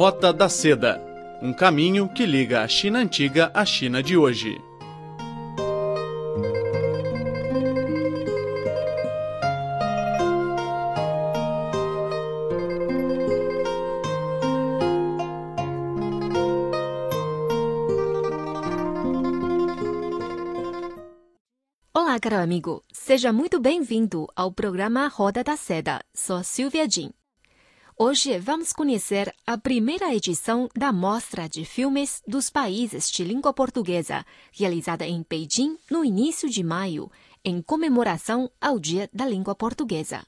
Rota da Seda um caminho que liga a China antiga à China de hoje. Olá, caro amigo. Seja muito bem-vindo ao programa Roda da Seda. Sou Silvia Jin. Hoje vamos conhecer a primeira edição da Mostra de Filmes dos Países de Língua Portuguesa, realizada em Beijing no início de maio, em comemoração ao Dia da Língua Portuguesa.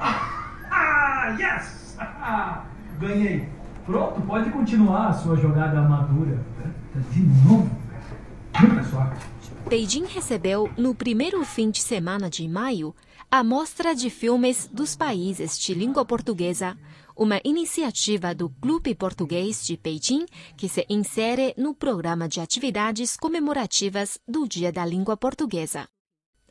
Ah, ah yes! ganhei. Pronto, pode continuar a sua jogada madura. De novo, Muita sorte. Beijing recebeu, no primeiro fim de semana de maio, a Mostra de Filmes dos Países de Língua Portuguesa, uma iniciativa do Clube Português de Beijing que se insere no programa de atividades comemorativas do Dia da Língua Portuguesa.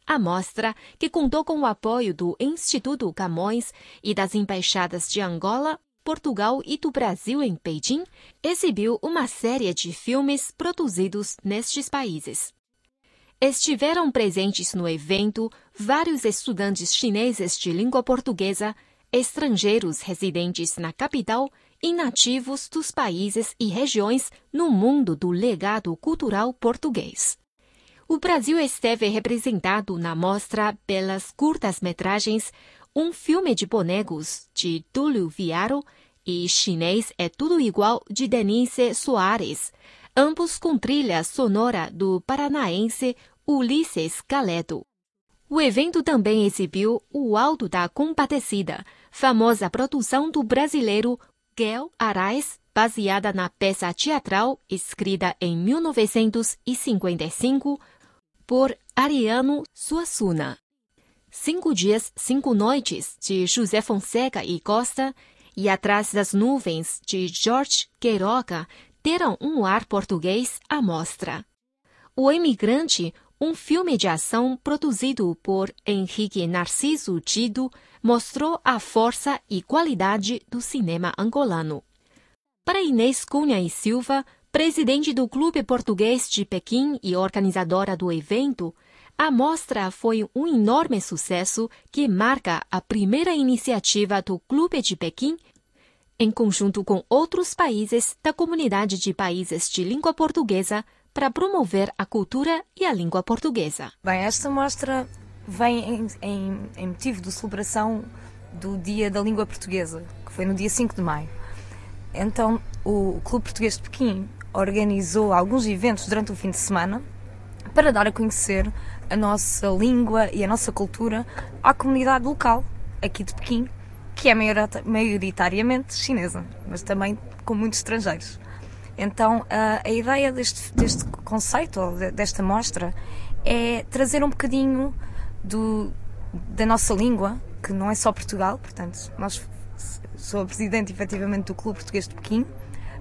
A mostra, que contou com o apoio do Instituto Camões e das embaixadas de Angola, Portugal e do Brasil em Beijing, exibiu uma série de filmes produzidos nestes países. Estiveram presentes no evento vários estudantes chineses de língua portuguesa, estrangeiros residentes na capital e nativos dos países e regiões no mundo do legado cultural português. O Brasil esteve representado na mostra pelas curtas-metragens Um Filme de Bonecos, de Túlio Viaro, e Chinês é Tudo Igual, de Denise Soares, ambos com trilha sonora do paranaense Ulisses Galedo. O evento também exibiu O Alto da Compadecida, famosa produção do brasileiro Gel Arraes, baseada na peça teatral escrita em 1955 por Ariano Suassuna. Cinco Dias, Cinco Noites, de José Fonseca e Costa, e Atrás das Nuvens, de George Queiroga, deram um ar português à mostra. O Emigrante, um filme de ação produzido por Henrique Narciso Dido mostrou a força e qualidade do cinema angolano. Para Inês Cunha e Silva, presidente do Clube Português de Pequim e organizadora do evento, a mostra foi um enorme sucesso que marca a primeira iniciativa do Clube de Pequim, em conjunto com outros países da comunidade de países de língua portuguesa para promover a cultura e a língua portuguesa. Bem, esta mostra vem em, em, em, motivo de celebração do Dia da Língua Portuguesa, que foi no dia 5 de maio. Então, o Clube Português de Pequim organizou alguns eventos durante o fim de semana para dar a conhecer a nossa língua e a nossa cultura à comunidade local aqui de Pequim, que é maioritariamente chinesa, mas também com muitos estrangeiros. Então, a, a ideia deste, deste conceito, desta mostra, é trazer um bocadinho do, da nossa língua, que não é só Portugal, portanto, nós sou a presidente efetivamente do Clube Português de Pequim,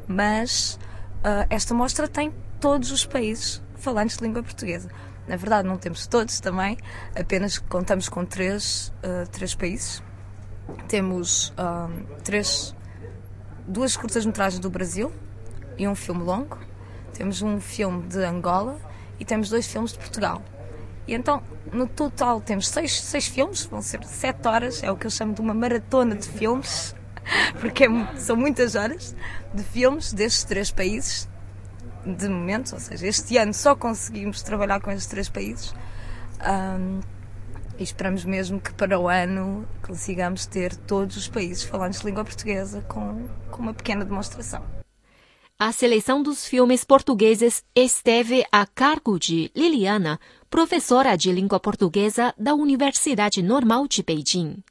mas uh, esta mostra tem todos os países falantes de língua portuguesa. Na verdade, não temos todos também, apenas contamos com três, uh, três países. Temos uh, três, duas curtas-metragens do Brasil, e um filme longo, temos um filme de Angola e temos dois filmes de Portugal. E então, no total, temos seis, seis filmes, vão ser sete horas, é o que eu chamo de uma maratona de filmes, porque é, são muitas horas de filmes destes três países, de momento, ou seja, este ano só conseguimos trabalhar com estes três países. Um, e esperamos mesmo que para o ano consigamos ter todos os países falantes de língua portuguesa com, com uma pequena demonstração. A seleção dos filmes portugueses esteve a cargo de Liliana, professora de língua portuguesa da Universidade Normal de Beijing.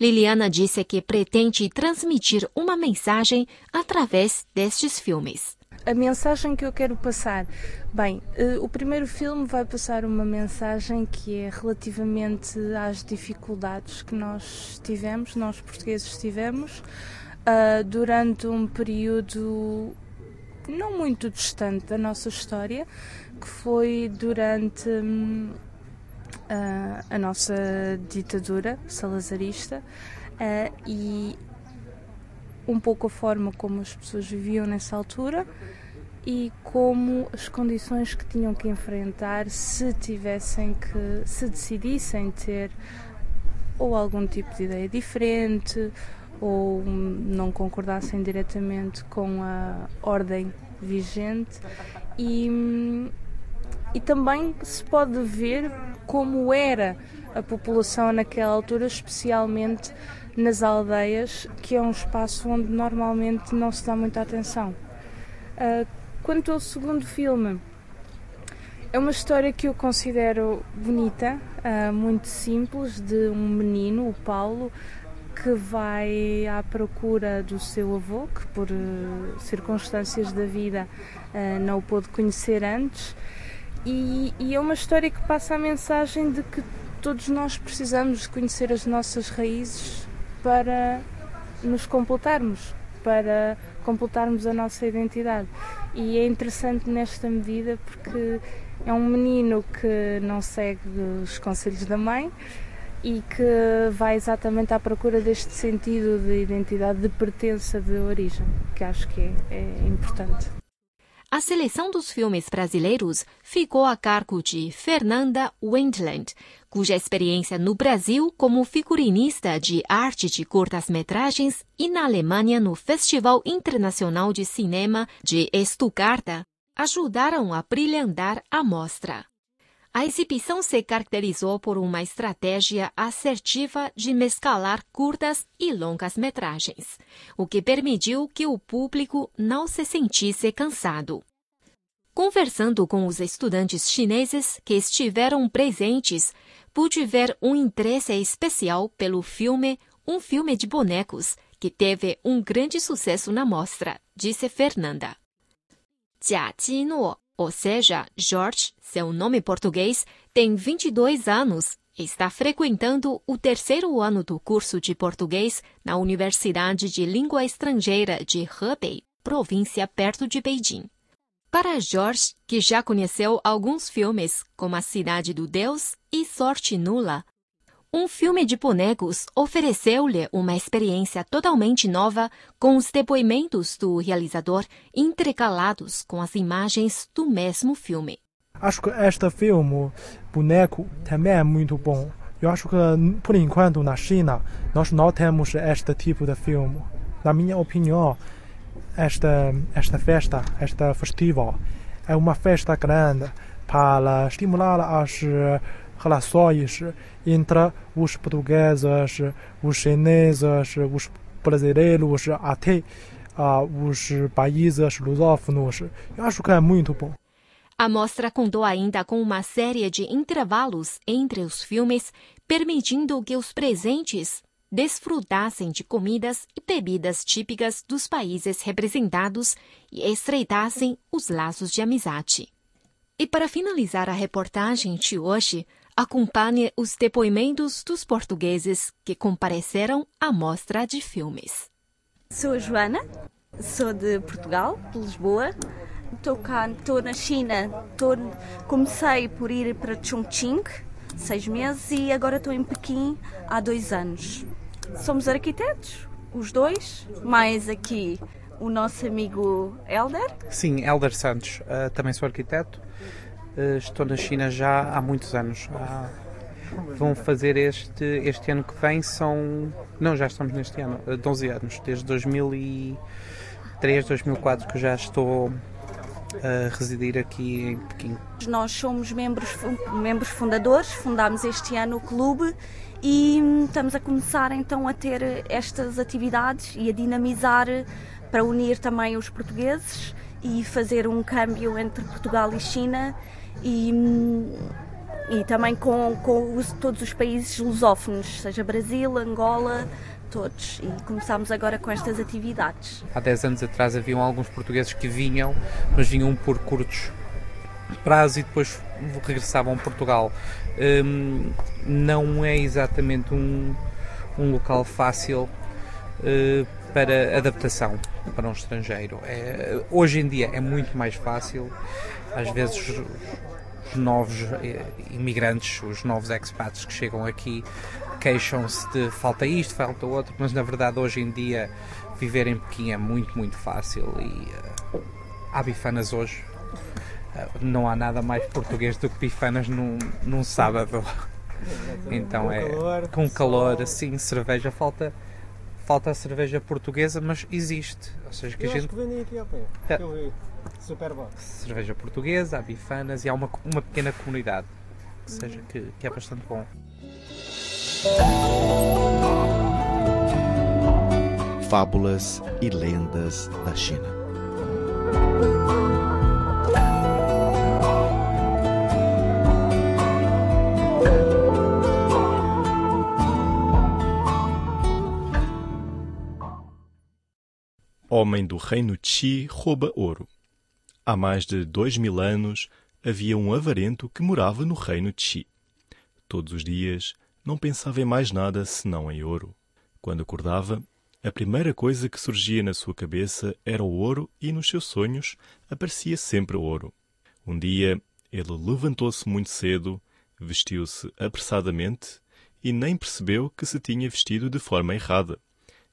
Liliana disse que pretende transmitir uma mensagem através destes filmes. A mensagem que eu quero passar. Bem, uh, o primeiro filme vai passar uma mensagem que é relativamente às dificuldades que nós tivemos, nós portugueses tivemos, uh, durante um período não muito distante da nossa história, que foi durante hum, a, nossa ditadura salazarista e um pouco a forma como as pessoas viviam nessa altura e como as condições que tinham que enfrentar se tivessem que se decidissem ter ou algum tipo de ideia diferente ou não concordassem diretamente com a ordem vigente. E, e também se pode ver como era a população naquela altura, especialmente nas aldeias, que é um espaço onde normalmente não se dá muita atenção. Uh, quanto ao segundo filme, é uma história que eu considero bonita, uh, muito simples, de um menino, o Paulo, que vai à procura do seu avô, que por uh, circunstâncias da vida não o pôde conhecer antes. E, e, é uma história que passa a mensagem de que todos nós precisamos conhecer as nossas raízes para nos completarmos, para completarmos a nossa identidade. E é interessante nesta medida porque é um menino que não segue os conselhos da mãe e que vai exatamente à procura deste sentido de identidade, de pertença, de origem, que acho que é, é importante. A seleção dos filmes brasileiros ficou a cargo de Fernanda Wendland, cuja experiência no Brasil como figurinista de arte de curtas-metragens e na Alemanha no Festival Internacional de Cinema de Stuttgart ajudaram a brilhantar a mostra. A exibição se caracterizou por uma estratégia assertiva de mesclar curtas e longas metragens, o que permitiu que o público não se sentisse cansado. Conversando com os estudantes chineses que estiveram presentes, pude ver um interesse especial pelo filme Um Filme de Bonecos, que teve um grande sucesso na mostra, disse Fernanda. Jia ou seja, George, seu nome português, tem 22 anos e está frequentando o terceiro ano do curso de português na Universidade de Língua Estrangeira de Hebei, província perto de Beijing. Para George, que já conheceu alguns filmes, como A Cidade do Deus e Sorte Nula, um filme de bonecos ofereceu-lhe uma experiência totalmente nova com os depoimentos do realizador intercalados com as imagens do mesmo filme. Acho que este filme, Boneco, também é muito bom. Eu acho que, por enquanto, na China, nós não temos este tipo de filme. Na minha opinião, esta, esta festa, este festival, é uma festa grande para estimular as relações entre os portugueses, os chineses, os brasileiros, até uh, os países lusófonos. Eu acho que é muito bom. A mostra contou ainda com uma série de intervalos entre os filmes, permitindo que os presentes desfrutassem de comidas e bebidas típicas dos países representados e estreitassem os laços de amizade. E para finalizar a reportagem de hoje, acompanhe os depoimentos dos portugueses que compareceram à mostra de filmes. Sou Joana, sou de Portugal, de Lisboa. Estou cá, estou na China, estou, comecei por ir para Chongqing, seis meses, e agora estou em Pequim há dois anos. Somos arquitetos, os dois, mais aqui o nosso amigo Elder. Sim, Elder Santos, uh, também sou arquiteto. Uh, estou na China já há muitos anos. Uh, vão fazer este, este ano que vem, são. Não, já estamos neste ano, 12 anos, desde 2003, 2004 que já estou a residir aqui em Pequim. Nós somos membros, membros fundadores, fundámos este ano o clube e estamos a começar então a ter estas atividades e a dinamizar para unir também os portugueses e fazer um câmbio entre Portugal e China e, e também com, com os, todos os países lusófonos, seja Brasil, Angola, todos e começámos agora com estas atividades. Há 10 anos atrás haviam alguns portugueses que vinham, mas vinham por curtos prazos e depois regressavam a Portugal. Hum, não é exatamente um, um local fácil uh, para adaptação para um estrangeiro. É, hoje em dia é muito mais fácil, às vezes os novos eh, imigrantes, os novos expats que chegam aqui queixam-se de falta isto, falta outro, mas na verdade hoje em dia viver em Pequim é muito, muito fácil e uh, há bifanas hoje. Uh, não há nada mais português do que bifanas num, num sábado. Então é com calor, assim, cerveja falta falta a cerveja portuguesa, mas existe. Ou seja, que Eu a acho gente que vendi aqui ao pé. É. que eu vi. Super bom. cerveja portuguesa, há bifanas e há uma, uma pequena comunidade. Ou seja, que, que é bastante bom. Fábulas e lendas da China. Homem do reino Qi rouba ouro. Há mais de dois mil anos havia um avarento que morava no reino Qi. Todos os dias não pensava em mais nada senão em ouro. Quando acordava, a primeira coisa que surgia na sua cabeça era o ouro e nos seus sonhos aparecia sempre ouro. Um dia ele levantou-se muito cedo, vestiu-se apressadamente e nem percebeu que se tinha vestido de forma errada,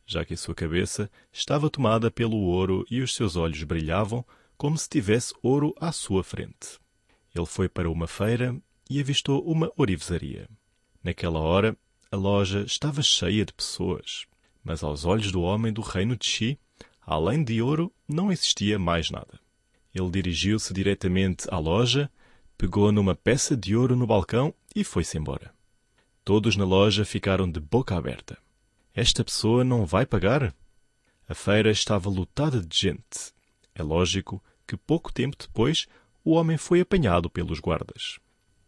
já que sua cabeça estava tomada pelo ouro e os seus olhos brilhavam como se tivesse ouro à sua frente. Ele foi para uma feira e avistou uma orivesaria. Naquela hora, a loja estava cheia de pessoas, mas aos olhos do homem do reino de Xi, além de ouro, não existia mais nada. Ele dirigiu-se diretamente à loja, pegou numa peça de ouro no balcão e foi-se embora. Todos na loja ficaram de boca aberta. Esta pessoa não vai pagar? A feira estava lotada de gente. É lógico que pouco tempo depois o homem foi apanhado pelos guardas.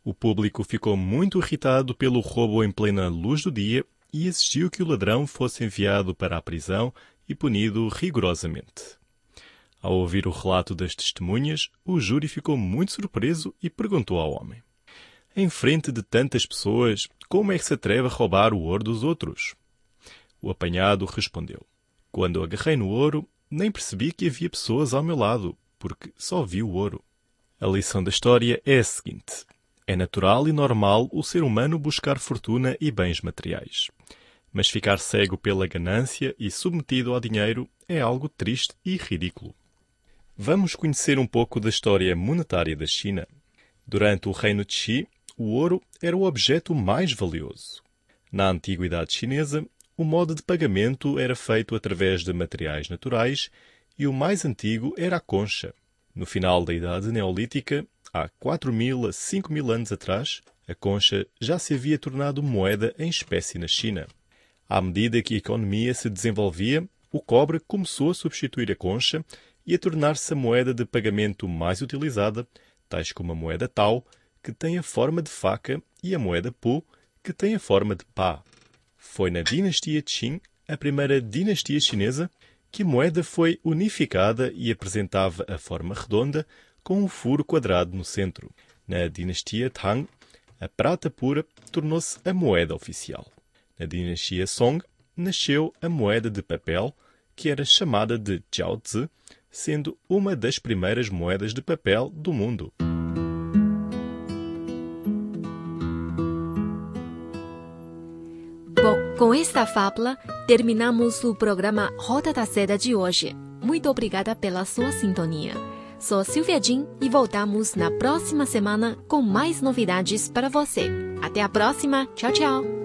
O público ficou muito irritado pelo roubo em plena luz do dia e exigiu que o ladrão fosse enviado para a prisão e punido rigorosamente. Ao ouvir o relato das testemunhas, o júri ficou muito surpreso e perguntou ao homem: Em frente de tantas pessoas, como é que se atreve a roubar o ouro dos outros? O apanhado respondeu: Quando agarrei no ouro, nem percebi que havia pessoas ao meu lado, porque só vi o ouro. A lição da história é a seguinte: é natural e normal o ser humano buscar fortuna e bens materiais. Mas ficar cego pela ganância e submetido ao dinheiro é algo triste e ridículo. Vamos conhecer um pouco da história monetária da China. Durante o reino de Qi, o ouro era o objeto mais valioso. Na antiguidade chinesa, o modo de pagamento era feito através de materiais naturais e o mais antigo era a concha. No final da Idade Neolítica, há 4 mil a 5 mil anos atrás, a concha já se havia tornado moeda em espécie na China. À medida que a economia se desenvolvia, o cobre começou a substituir a concha e a tornar-se a moeda de pagamento mais utilizada, tais como a moeda Tao, que tem a forma de faca, e a moeda Pu, que tem a forma de pá. Foi na dinastia Qing, a primeira dinastia chinesa, que a moeda foi unificada e apresentava a forma redonda com um furo quadrado no centro. Na dinastia Tang, a prata pura tornou-se a moeda oficial. Na dinastia Song, nasceu a moeda de papel, que era chamada de Jiaozi, sendo uma das primeiras moedas de papel do mundo. Com esta fábula, terminamos o programa Roda da Seda de hoje. Muito obrigada pela sua sintonia. Sou Silvia Jin e voltamos na próxima semana com mais novidades para você. Até a próxima. Tchau, tchau.